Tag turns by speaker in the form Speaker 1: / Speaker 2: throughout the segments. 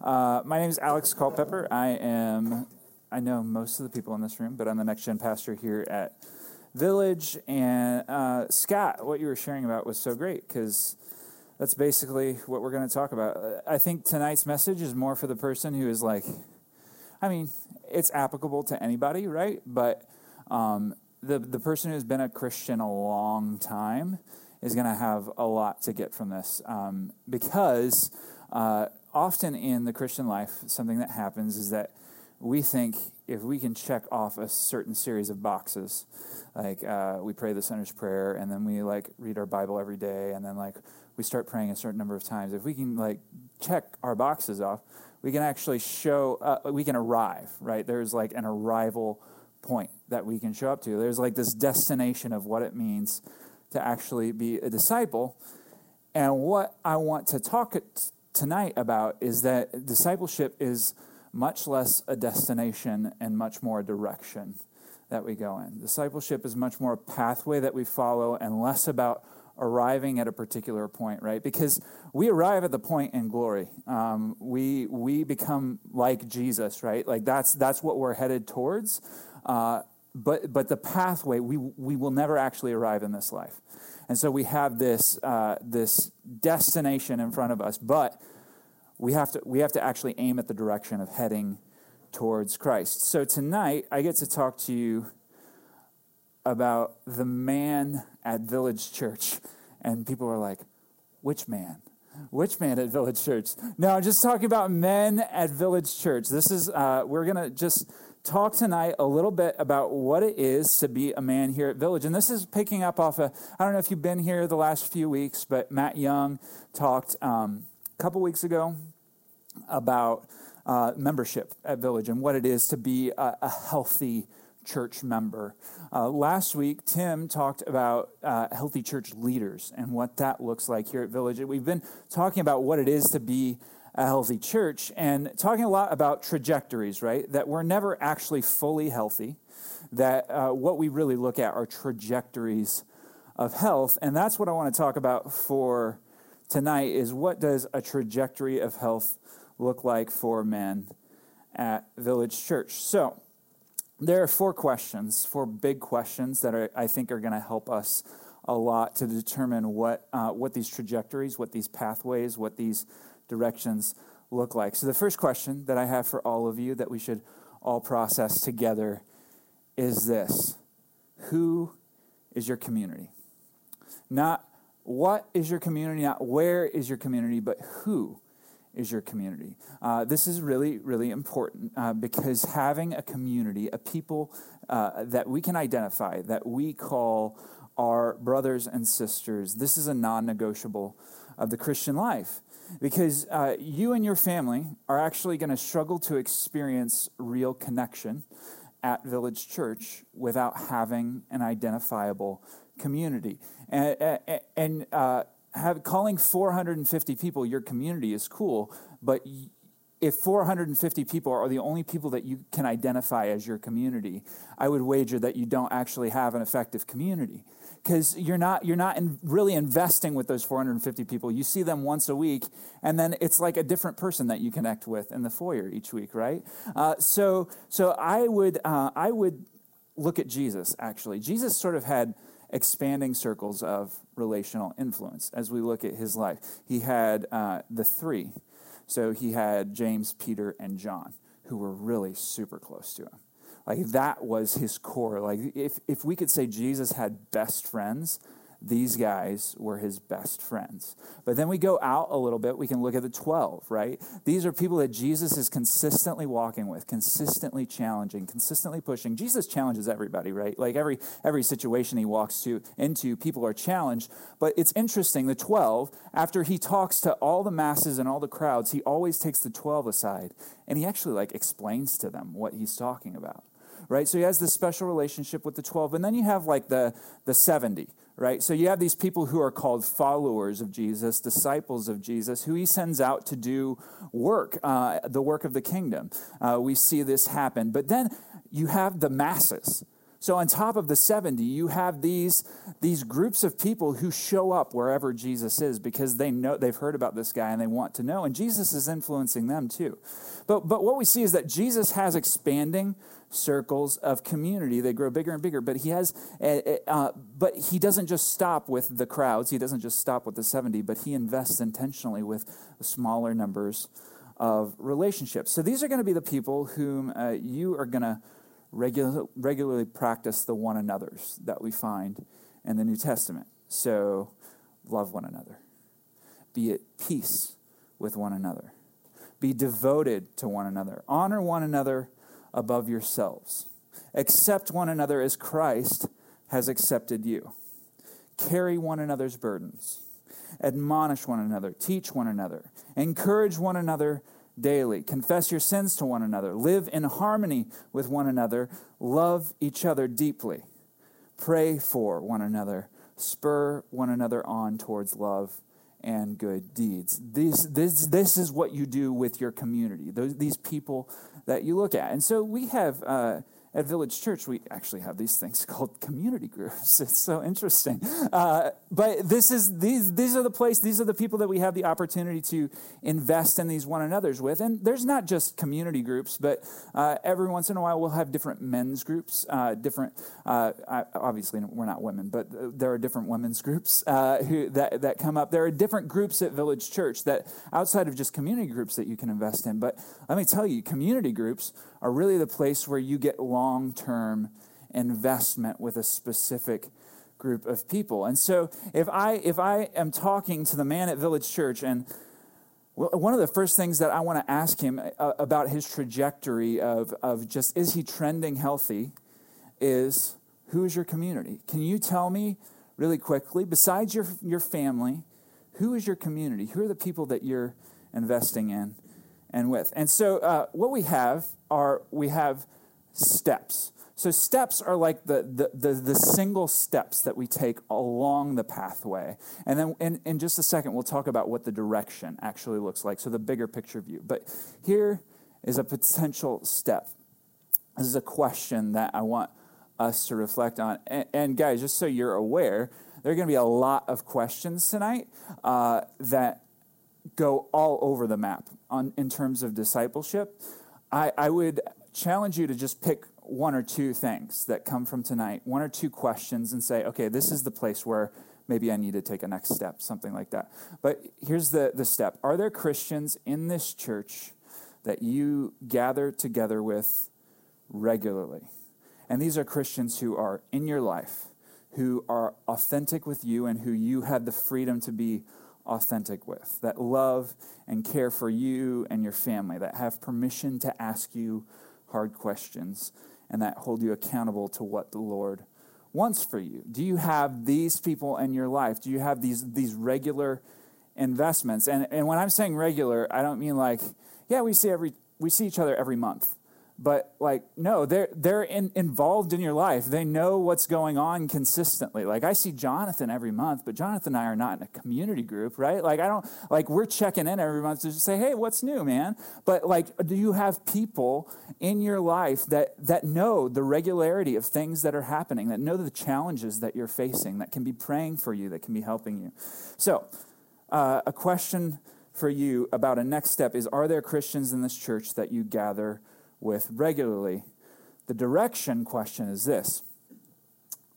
Speaker 1: Uh, my name is Alex Culpepper. I am, I know most of the people in this room, but I'm the next gen pastor here at Village. And uh, Scott, what you were sharing about was so great because that's basically what we're going to talk about. I think tonight's message is more for the person who is like, I mean, it's applicable to anybody, right? But um, the the person who's been a Christian a long time is going to have a lot to get from this um, because uh, often in the Christian life, something that happens is that we think if we can check off a certain series of boxes, like uh, we pray the sinner's prayer, and then we like read our Bible every day, and then like we start praying a certain number of times. If we can like check our boxes off, we can actually show uh, we can arrive. Right? There's like an arrival point that we can show up to. There's like this destination of what it means to actually be a disciple. And what I want to talk tonight about is that discipleship is much less a destination and much more a direction that we go in. Discipleship is much more a pathway that we follow and less about arriving at a particular point, right? Because we arrive at the point in glory. Um, we we become like Jesus, right? Like that's that's what we're headed towards. Uh, but but the pathway we we will never actually arrive in this life, and so we have this uh, this destination in front of us, but we have to we have to actually aim at the direction of heading towards Christ. So tonight I get to talk to you about the man at Village Church, and people are like, "Which man?" Which man at Village Church? No, I'm just talking about men at Village Church. This is, uh, we're going to just talk tonight a little bit about what it is to be a man here at Village. And this is picking up off of, I don't know if you've been here the last few weeks, but Matt Young talked um, a couple weeks ago about uh, membership at Village and what it is to be a, a healthy church member. Uh, last week, Tim talked about uh, healthy church leaders and what that looks like here at Village. We've been talking about what it is to be a healthy church and talking a lot about trajectories, right? That we're never actually fully healthy, that uh, what we really look at are trajectories of health. And that's what I want to talk about for tonight is what does a trajectory of health look like for men at Village Church? So, there are four questions, four big questions that are, I think are going to help us a lot to determine what, uh, what these trajectories, what these pathways, what these directions look like. So, the first question that I have for all of you that we should all process together is this Who is your community? Not what is your community, not where is your community, but who is your community. Uh, this is really, really important uh, because having a community, a people uh, that we can identify, that we call our brothers and sisters, this is a non negotiable of the Christian life because uh, you and your family are actually going to struggle to experience real connection at Village Church without having an identifiable community. And, and, uh, have, calling 450 people your community is cool, but if 450 people are the only people that you can identify as your community, I would wager that you don't actually have an effective community because you're not you're not in really investing with those 450 people. You see them once a week, and then it's like a different person that you connect with in the foyer each week, right? Uh, so so I would uh, I would look at Jesus actually. Jesus sort of had expanding circles of relational influence as we look at his life. He had uh, the three, so he had James, Peter, and John, who were really super close to him. Like that was his core. Like if, if we could say Jesus had best friends, these guys were his best friends. But then we go out a little bit, we can look at the 12, right? These are people that Jesus is consistently walking with, consistently challenging, consistently pushing. Jesus challenges everybody, right? Like every every situation he walks to into, people are challenged. But it's interesting, the 12, after he talks to all the masses and all the crowds, he always takes the 12 aside and he actually like explains to them what he's talking about right? So he has this special relationship with the 12. And then you have like the, the 70, right? So you have these people who are called followers of Jesus, disciples of Jesus, who he sends out to do work, uh, the work of the kingdom. Uh, we see this happen. But then you have the masses. So on top of the 70, you have these, these groups of people who show up wherever Jesus is because they know they've heard about this guy and they want to know. And Jesus is influencing them too. But, but what we see is that Jesus has expanding circles of community. They grow bigger and bigger, but he has, uh, uh, but he doesn't just stop with the crowds. He doesn't just stop with the 70, but he invests intentionally with smaller numbers of relationships. So these are going to be the people whom uh, you are going to regular, regularly practice the one another's that we find in the New Testament. So, love one another, be at peace with one another, be devoted to one another, honor one another above yourselves, accept one another as Christ has accepted you, carry one another's burdens, admonish one another, teach one another, encourage one another daily. Confess your sins to one another. Live in harmony with one another. Love each other deeply. Pray for one another. Spur one another on towards love and good deeds. These, this, this is what you do with your community, those, these people that you look at. And so we have. Uh, at Village Church, we actually have these things called community groups. It's so interesting. Uh, but this is these these are the place, these are the people that we have the opportunity to invest in these one another's with. And there's not just community groups, but uh, every once in a while we'll have different men's groups, uh, different. Uh, obviously, we're not women, but there are different women's groups uh, who that that come up. There are different groups at Village Church that outside of just community groups that you can invest in. But let me tell you, community groups are really the place where you get long term investment with a specific group of people. And so if I if I am talking to the man at Village Church and one of the first things that I want to ask him uh, about his trajectory of, of just is he trending healthy is who is your community? Can you tell me really quickly, besides your, your family, who is your community? Who are the people that you're investing in? and with. And so uh, what we have are we have steps. So steps are like the, the, the, the, single steps that we take along the pathway. And then in, in just a second, we'll talk about what the direction actually looks like. So the bigger picture view. But here is a potential step. This is a question that I want us to reflect on. And, and guys, just so you're aware, there are going to be a lot of questions tonight uh, that go all over the map on, in terms of discipleship, I, I would challenge you to just pick one or two things that come from tonight, one or two questions, and say, okay, this is the place where maybe I need to take a next step, something like that. But here's the, the step Are there Christians in this church that you gather together with regularly? And these are Christians who are in your life, who are authentic with you, and who you had the freedom to be authentic with, that love and care for you and your family, that have permission to ask you hard questions, and that hold you accountable to what the Lord wants for you. Do you have these people in your life? Do you have these, these regular investments? And, and when I'm saying regular, I don't mean like, yeah, we see, every, we see each other every month but like no they're they're in, involved in your life. They know what's going on consistently. Like i see jonathan every month but jonathan and i are not in a community group right? Like i don't like we're checking in every month to just say hey what's new man? But like do you have people in your life that that know the regularity of things that are happening that know the challenges that you're facing that can be praying for you that can be helping you? So uh, a question for you about a next step is are there christians in this church that you gather with regularly. The direction question is this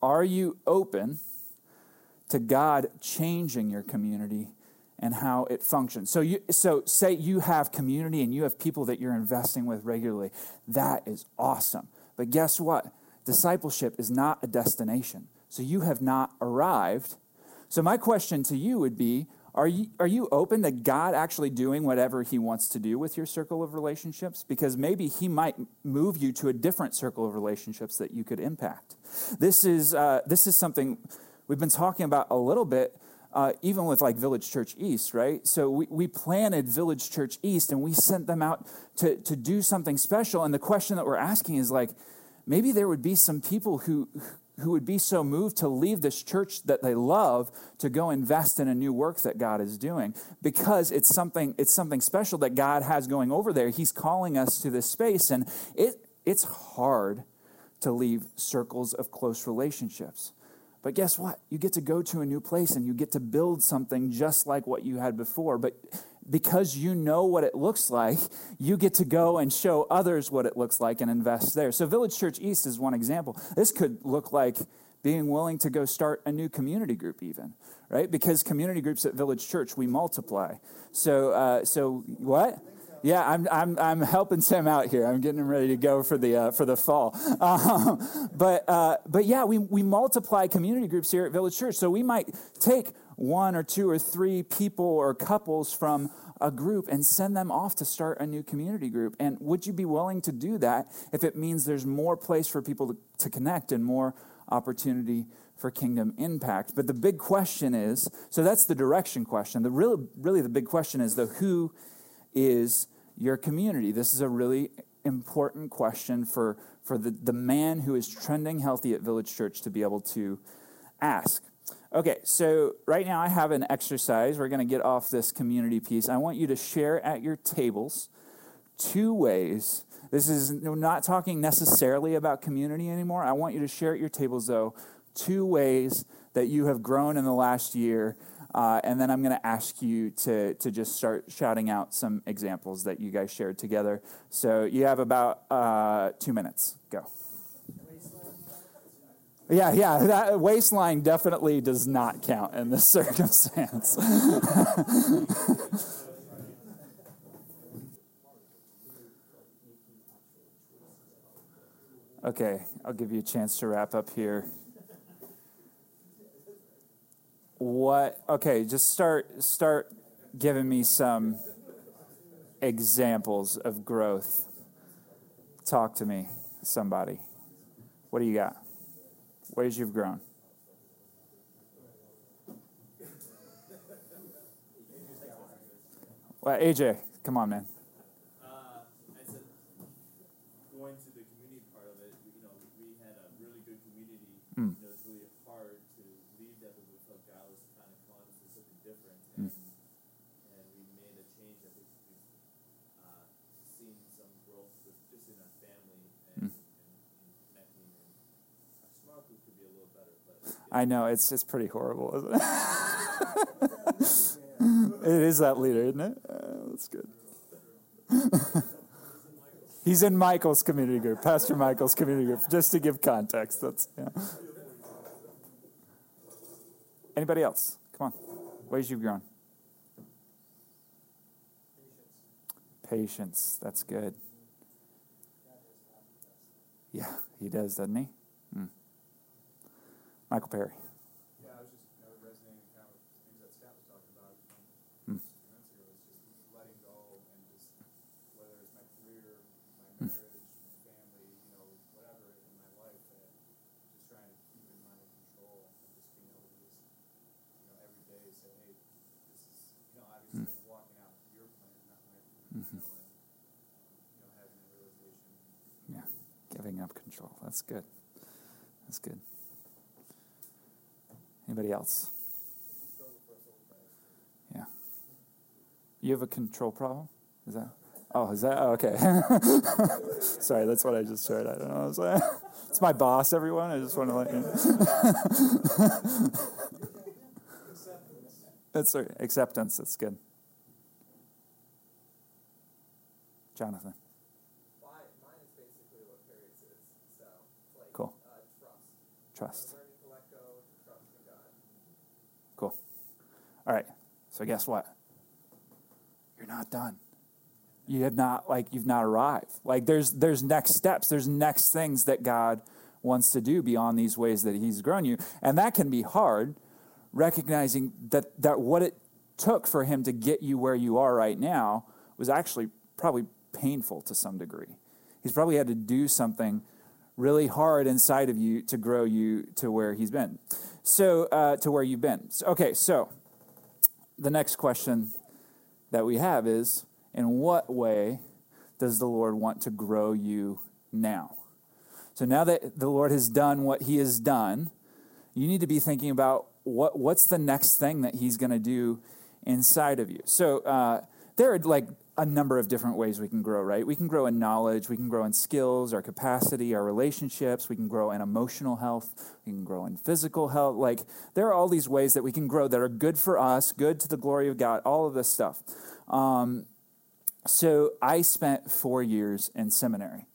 Speaker 1: Are you open to God changing your community and how it functions? So, you, so say you have community and you have people that you're investing with regularly. That is awesome. But guess what? Discipleship is not a destination. So you have not arrived. So, my question to you would be are you, are you open to God actually doing whatever He wants to do with your circle of relationships? Because maybe He might move you to a different circle of relationships that you could impact. This is, uh, this is something we've been talking about a little bit, uh, even with like Village Church East, right? So we, we planted Village Church East and we sent them out to, to do something special. And the question that we're asking is like, maybe there would be some people who who would be so moved to leave this church that they love to go invest in a new work that God is doing because it's something it's something special that God has going over there. He's calling us to this space and it it's hard to leave circles of close relationships. But guess what? You get to go to a new place and you get to build something just like what you had before. But because you know what it looks like, you get to go and show others what it looks like and invest there. So, Village Church East is one example. This could look like being willing to go start a new community group, even, right? Because community groups at Village Church, we multiply. So, uh, so what? Yeah, I'm, I'm, I'm helping Sam out here. I'm getting him ready to go for the, uh, for the fall. Um, but, uh, but yeah, we, we multiply community groups here at Village Church. So we might take one or two or three people or couples from a group and send them off to start a new community group. And would you be willing to do that if it means there's more place for people to, to connect and more opportunity for kingdom impact? But the big question is so that's the direction question. The real, really, the big question is the who is your community? This is a really important question for, for the, the man who is trending healthy at Village Church to be able to ask. Okay, so right now I have an exercise. We're going to get off this community piece. I want you to share at your tables two ways. This is not talking necessarily about community anymore. I want you to share at your tables, though, two ways that you have grown in the last year uh, and then I'm going to ask you to, to just start shouting out some examples that you guys shared together. So you have about uh, two minutes. Go. Yeah, yeah, that waistline definitely does not count in this circumstance. okay, I'll give you a chance to wrap up here. What okay just start start giving me some examples of growth. Talk to me somebody. What do you got ways you've grown. Well aj come on man I know it's just pretty horrible, isn't it? it is that leader, isn't it? Uh, that's good. He's in Michael's community group, Pastor Michael's community group, just to give context. That's yeah. Anybody else? Come on. Ways you've grown. Patience. That's good. Yeah, he does, doesn't he? Michael Perry.
Speaker 2: Yeah, I was just you know, resonating kind of things that Scott was talking about from mm. minutes ago. It's just letting go and just whether it's my career, my hmm. marriage, my family, you know, whatever in my life that just trying to keep in my control and just being able to just, you know, every day say, hey, this is, you know, obviously mm. walking out your plan, not my plan, mm-hmm. you know, and, um, you know, having that realization.
Speaker 1: Yeah, giving up control. That's good. That's good. Anybody else? Yeah. You have a control problem? Is that? Oh, is that? Oh, okay. Sorry, that's what I just heard. I don't know. It's my boss, everyone. I just want to let you know. that's right. Acceptance. That's good. Jonathan. Cool. Trust. All right. So guess what? You're not done. You have not like you've not arrived. Like there's there's next steps. There's next things that God wants to do beyond these ways that He's grown you, and that can be hard. Recognizing that that what it took for Him to get you where you are right now was actually probably painful to some degree. He's probably had to do something really hard inside of you to grow you to where He's been. So uh, to where you've been. So, okay, so the next question that we have is in what way does the Lord want to grow you now? So now that the Lord has done what he has done, you need to be thinking about what, what's the next thing that he's going to do inside of you. So uh, there are like a number of different ways we can grow, right? We can grow in knowledge, we can grow in skills, our capacity, our relationships, we can grow in emotional health, we can grow in physical health. Like, there are all these ways that we can grow that are good for us, good to the glory of God, all of this stuff. Um, so, I spent four years in seminary.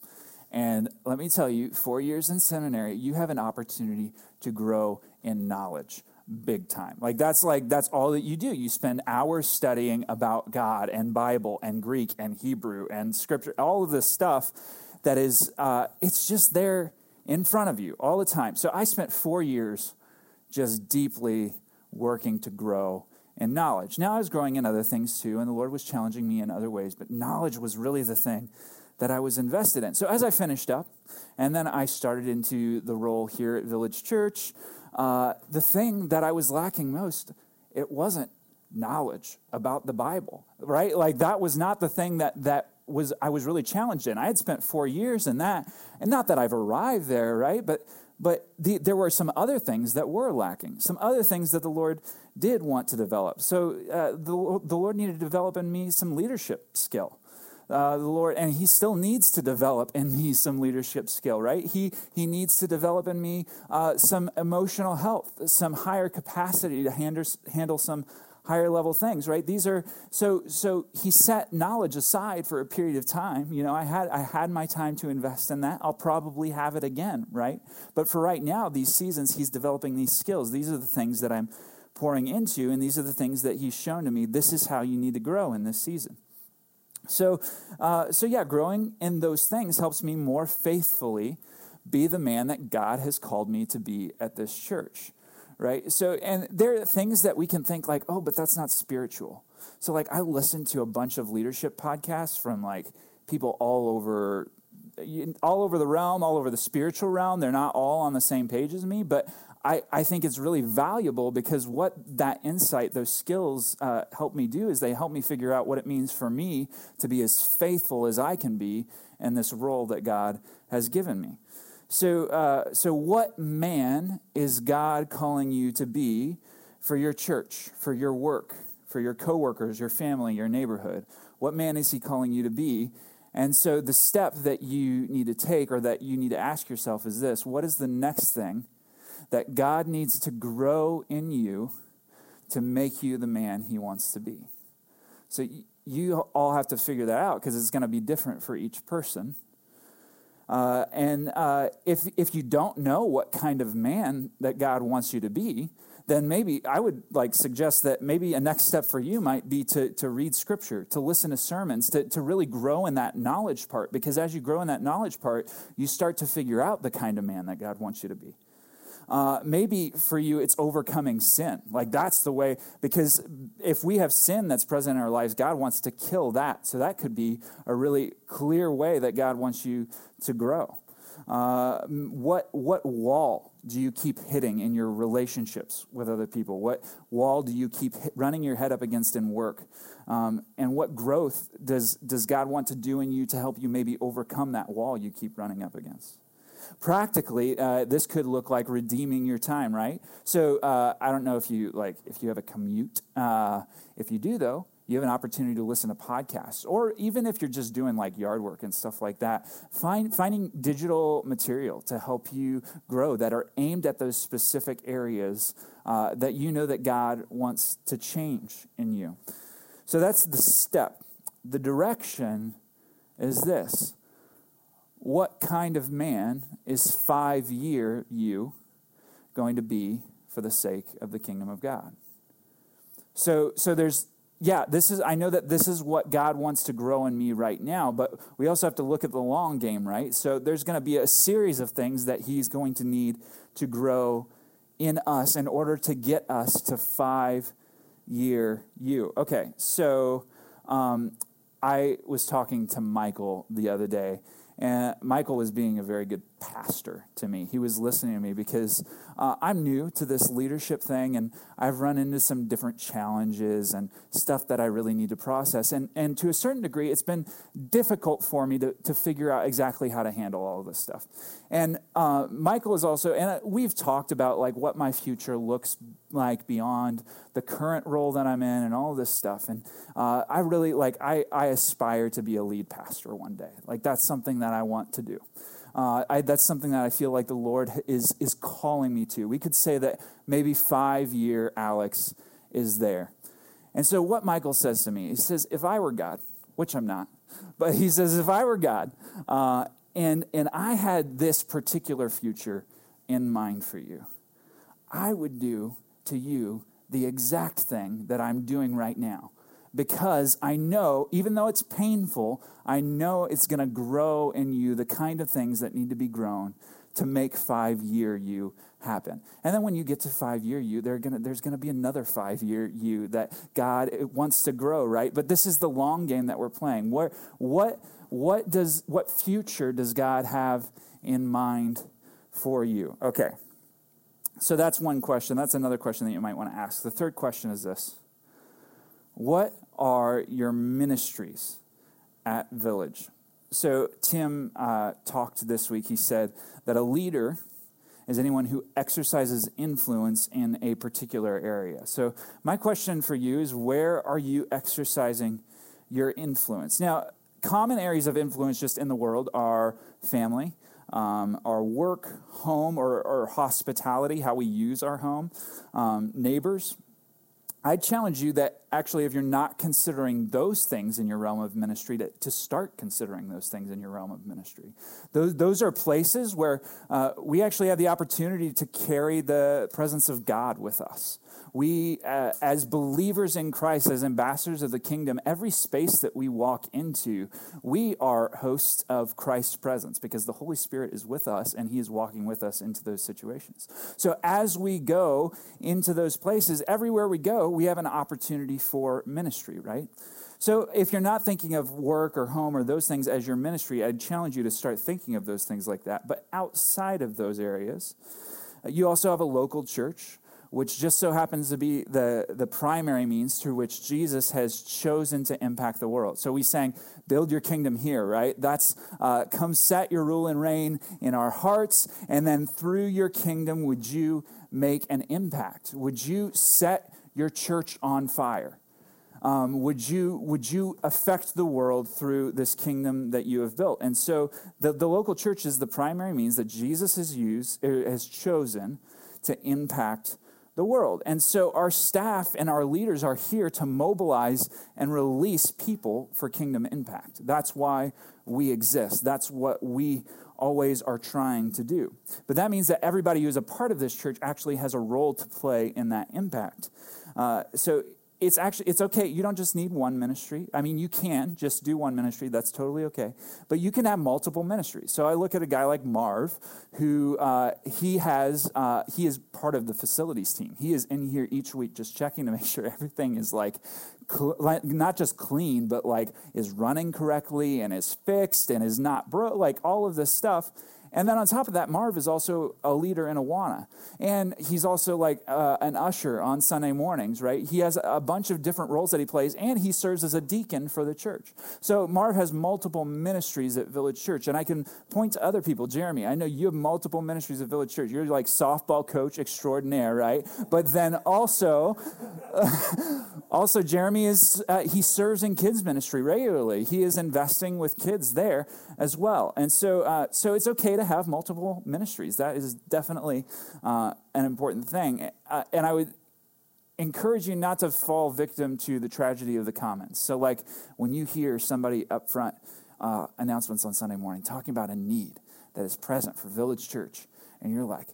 Speaker 1: And let me tell you, four years in seminary, you have an opportunity to grow in knowledge big time. Like that's like that's all that you do. You spend hours studying about God and Bible and Greek and Hebrew and Scripture, all of this stuff that is uh, it's just there in front of you all the time. So I spent four years just deeply working to grow in knowledge. Now I was growing in other things too, and the Lord was challenging me in other ways, but knowledge was really the thing that I was invested in. So as I finished up, and then I started into the role here at Village Church uh, the thing that I was lacking most, it wasn't knowledge about the Bible, right? Like that was not the thing that that was I was really challenged in. I had spent four years in that, and not that I've arrived there, right? But but the, there were some other things that were lacking, some other things that the Lord did want to develop. So uh, the, the Lord needed to develop in me some leadership skill uh, the Lord, and He still needs to develop in me some leadership skill, right? He He needs to develop in me uh, some emotional health, some higher capacity to handle handle some higher level things right? These are so so he set knowledge aside for a period of time. You know i had i had my time to invest in that. I'll probably have it again right? But for right now these seasons he's developing these skills. These are the things that i'm pouring into and these are the things that he's shown to me. This is how you need to grow in this season so, uh, so yeah, growing in those things helps me more faithfully be the man that God has called me to be at this church, right? So, and there are things that we can think like, oh, but that's not spiritual. So, like, I listen to a bunch of leadership podcasts from like people all over all over the realm, all over the spiritual realm. They're not all on the same page as me, but I, I think it's really valuable because what that insight, those skills uh, help me do is they help me figure out what it means for me to be as faithful as I can be in this role that God has given me. So, uh, so what man is God calling you to be for your church, for your work, for your coworkers, your family, your neighborhood? What man is he calling you to be? And so the step that you need to take or that you need to ask yourself is this what is the next thing that God needs to grow in you to make you the man he wants to be. So you all have to figure that out because it's going to be different for each person. Uh, and uh, if, if you don't know what kind of man that God wants you to be, then maybe I would like suggest that maybe a next step for you might be to, to read scripture, to listen to sermons, to, to really grow in that knowledge part. Because as you grow in that knowledge part, you start to figure out the kind of man that God wants you to be. Uh, maybe for you, it's overcoming sin. Like that's the way, because if we have sin that's present in our lives, God wants to kill that. So that could be a really clear way that God wants you to grow. Uh, what what wall do you keep hitting in your relationships with other people? What wall do you keep hit, running your head up against in work? Um, and what growth does does God want to do in you to help you maybe overcome that wall you keep running up against? Practically, uh, this could look like redeeming your time, right? So uh, I don't know if you like if you have a commute. Uh, if you do, though, you have an opportunity to listen to podcasts, or even if you're just doing like yard work and stuff like that, find finding digital material to help you grow that are aimed at those specific areas uh, that you know that God wants to change in you. So that's the step. The direction is this what kind of man is five year you going to be for the sake of the kingdom of God? So, so there's, yeah, this is, I know that this is what God wants to grow in me right now, but we also have to look at the long game, right? So there's going to be a series of things that He's going to need to grow in us in order to get us to five year you. Okay, so um, I was talking to Michael the other day, And Michael was being a very good pastor to me. He was listening to me because uh, I'm new to this leadership thing and I've run into some different challenges and stuff that I really need to process. And, and to a certain degree, it's been difficult for me to, to figure out exactly how to handle all this stuff. And uh, Michael is also, and uh, we've talked about like what my future looks like beyond the current role that I'm in and all this stuff. And uh, I really like, I, I aspire to be a lead pastor one day. Like that's something that I want to do. Uh, I, that's something that I feel like the Lord is, is calling me to. We could say that maybe five year Alex is there. And so, what Michael says to me, he says, if I were God, which I'm not, but he says, if I were God, uh, and, and I had this particular future in mind for you, I would do to you the exact thing that I'm doing right now because I know, even though it's painful, I know it's going to grow in you the kind of things that need to be grown to make five year you happen. And then when you get to five year you, gonna, there's going to be another five year you that God eh, wants to grow, right? But this is the long game that we're playing. What, what, what, does, what future does God have in mind for you? Okay. So that's one question. That's another question that you might want to ask. The third question is this What are your ministries at Village? So, Tim uh, talked this week. He said that a leader is anyone who exercises influence in a particular area. So, my question for you is where are you exercising your influence? Now, common areas of influence just in the world are family, um, our work, home, or, or, hospitality, how we use our home, um, neighbors. I challenge you that actually, if you're not considering those things in your realm of ministry, to, to start considering those things in your realm of ministry. Those, those are places where uh, we actually have the opportunity to carry the presence of God with us we, uh, as believers in Christ, as ambassadors of the kingdom, every space that we walk into, we are hosts of Christ's presence because the Holy Spirit is with us and He is walking with us into those situations. So as we go into those places, everywhere we go, we have an opportunity for ministry, right? So if you're not thinking of work or home or those things as your ministry, I'd challenge you to start thinking of those things like that. But outside of those areas, you also have a local church which just so happens to be the, the primary means through which Jesus has chosen to impact the world. So we sang, Build your kingdom here, right? That's uh, come set your rule and reign in our hearts, and then through your kingdom, would you make an impact? Would you set your church on fire? Um, would you would you affect the world through this kingdom that you have built? And so the, the local church is the primary means that Jesus has used has chosen to impact the world. And so our staff and our leaders are here to mobilize and release people for kingdom impact. That's why we exist. That's what we always are trying to do. But that means that everybody who's a part of this church actually has a role to play in that impact. Uh, so it's actually it's okay. You don't just need one ministry. I mean you can just do one ministry. That's totally okay. But you can have multiple ministries. So i look at a guy like marv who uh, he has uh, he is part of the facilities team. He is in here each week just checking to make sure everything is like cl- not just clean but like is running correctly and is fixed and is not broke like all of this stuff and then on top of that, Marv is also a leader in Awana. And he's also like uh, an usher on Sunday mornings, right? He has a bunch of different roles that he plays, and he serves as a deacon for the church. So Marv has multiple ministries at Village Church. And I can point to other people. Jeremy, I know you have multiple ministries at Village Church. You're like softball coach extraordinaire, right? But then also, also Jeremy is, uh, he serves in kids ministry regularly. He is investing with kids there as well. And so, uh, so it's okay to have multiple ministries. That is definitely uh, an important thing. Uh, and I would encourage you not to fall victim to the tragedy of the commons. So, like when you hear somebody up front uh, announcements on Sunday morning talking about a need that is present for Village Church, and you're like,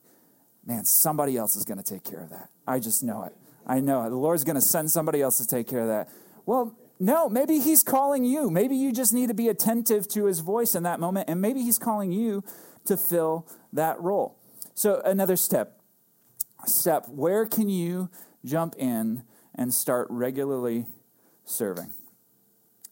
Speaker 1: man, somebody else is going to take care of that. I just know it. I know it. The Lord's going to send somebody else to take care of that. Well, no, maybe he's calling you. Maybe you just need to be attentive to his voice in that moment, and maybe he's calling you to fill that role. So, another step. Step, where can you jump in and start regularly serving?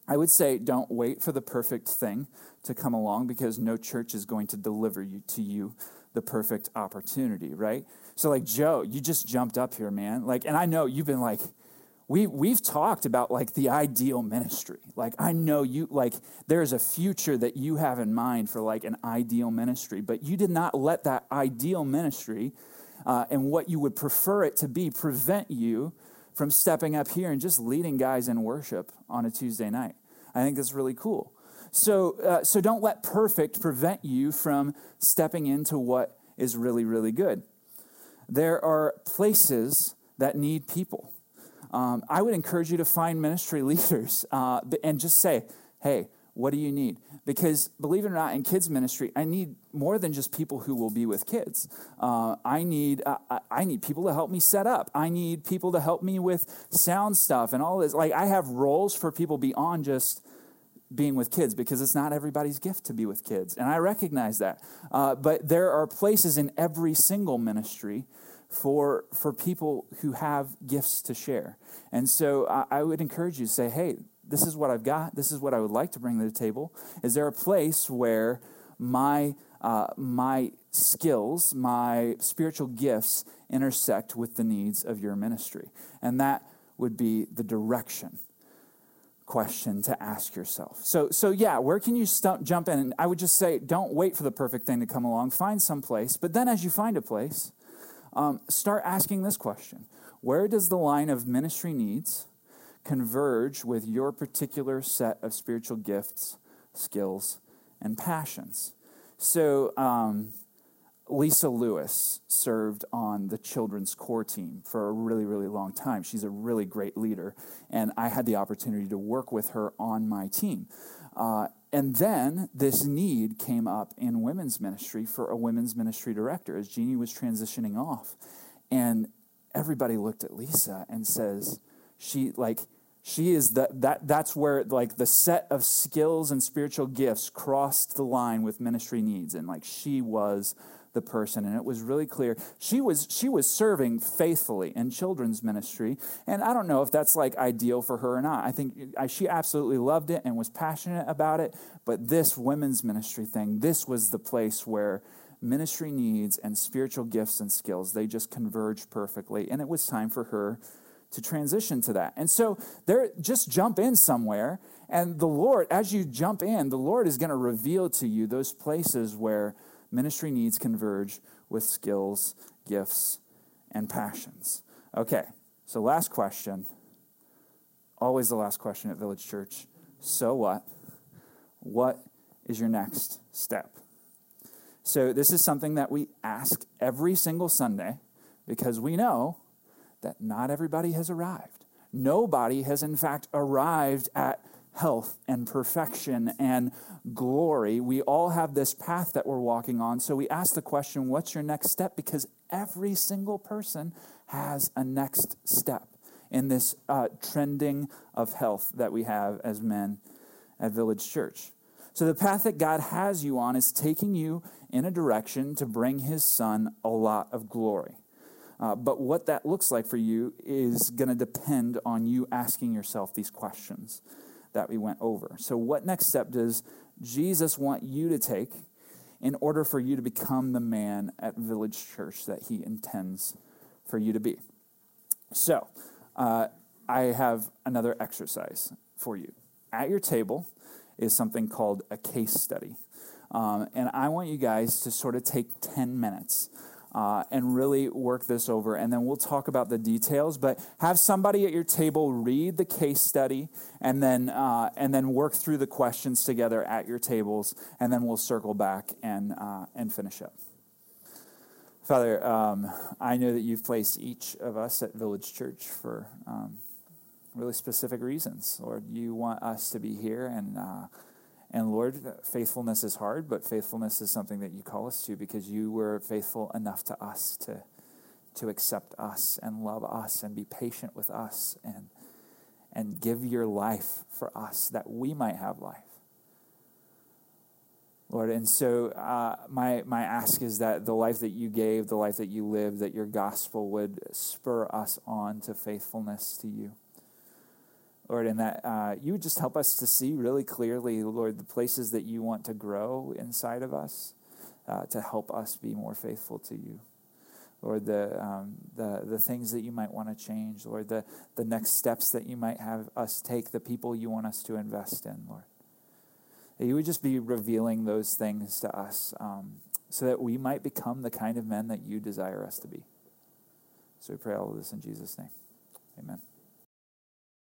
Speaker 1: I would say don't wait for the perfect thing to come along because no church is going to deliver you to you the perfect opportunity, right? So like Joe, you just jumped up here, man. Like and I know you've been like we we've talked about like the ideal ministry. Like I know you like there's a future that you have in mind for like an ideal ministry, but you did not let that ideal ministry uh, and what you would prefer it to be prevent you from stepping up here and just leading guys in worship on a Tuesday night. I think that's really cool. So, uh, so don't let perfect prevent you from stepping into what is really, really good. There are places that need people. Um, I would encourage you to find ministry leaders uh, and just say, hey, what do you need? Because believe it or not, in kids ministry, I need more than just people who will be with kids. Uh, I need uh, I need people to help me set up. I need people to help me with sound stuff and all this. Like I have roles for people beyond just being with kids because it's not everybody's gift to be with kids, and I recognize that. Uh, but there are places in every single ministry for for people who have gifts to share, and so I, I would encourage you to say, hey this is what I've got. This is what I would like to bring to the table. Is there a place where my uh, my skills, my spiritual gifts intersect with the needs of your ministry? And that would be the direction question to ask yourself. So, so yeah, where can you jump in? And I would just say, don't wait for the perfect thing to come along. Find some place. But then, as you find a place, um, start asking this question: Where does the line of ministry needs? converge with your particular set of spiritual gifts, skills, and passions. So, um, Lisa Lewis served on the children's core team for a really, really long time. She's a really great leader, and I had the opportunity to work with her on my team. Uh, and then this need came up in women's ministry for a women's ministry director as Jeannie was transitioning off. And everybody looked at Lisa and says, she like she is that that that's where like the set of skills and spiritual gifts crossed the line with ministry needs and like she was the person and it was really clear she was she was serving faithfully in children's ministry and i don't know if that's like ideal for her or not i think I, she absolutely loved it and was passionate about it but this women's ministry thing this was the place where ministry needs and spiritual gifts and skills they just converged perfectly and it was time for her to transition to that. And so there just jump in somewhere and the Lord as you jump in, the Lord is going to reveal to you those places where ministry needs converge with skills, gifts, and passions. Okay. So last question. Always the last question at Village Church. So what? What is your next step? So, this is something that we ask every single Sunday because we know that not everybody has arrived. Nobody has, in fact, arrived at health and perfection and glory. We all have this path that we're walking on. So we ask the question, what's your next step? Because every single person has a next step in this uh, trending of health that we have as men at Village Church. So the path that God has you on is taking you in a direction to bring his son a lot of glory. Uh, but what that looks like for you is going to depend on you asking yourself these questions that we went over. So, what next step does Jesus want you to take in order for you to become the man at Village Church that he intends for you to be? So, uh, I have another exercise for you. At your table is something called a case study. Um, and I want you guys to sort of take 10 minutes uh, and really work this over. And then we'll talk about the details. But have somebody at your table read the case study, and then uh, and then work through the questions together at your tables, and then we'll circle back and uh, and finish up. Father, um, I know that you've placed each of us at Village Church for um, really specific reasons. Lord, you want us to be here and uh, and Lord, faithfulness is hard, but faithfulness is something that you call us to because you were faithful enough to us to, to accept us and love us and be patient with us and, and give your life for us that we might have life. Lord, and so uh, my, my ask is that the life that you gave, the life that you lived, that your gospel would spur us on to faithfulness to you. Lord, and that uh, you would just help us to see really clearly, Lord, the places that you want to grow inside of us uh, to help us be more faithful to you. Lord, the, um, the, the things that you might want to change, Lord, the, the next steps that you might have us take, the people you want us to invest in, Lord. That you would just be revealing those things to us um, so that we might become the kind of men that you desire us to be. So we pray all of this in Jesus' name. Amen.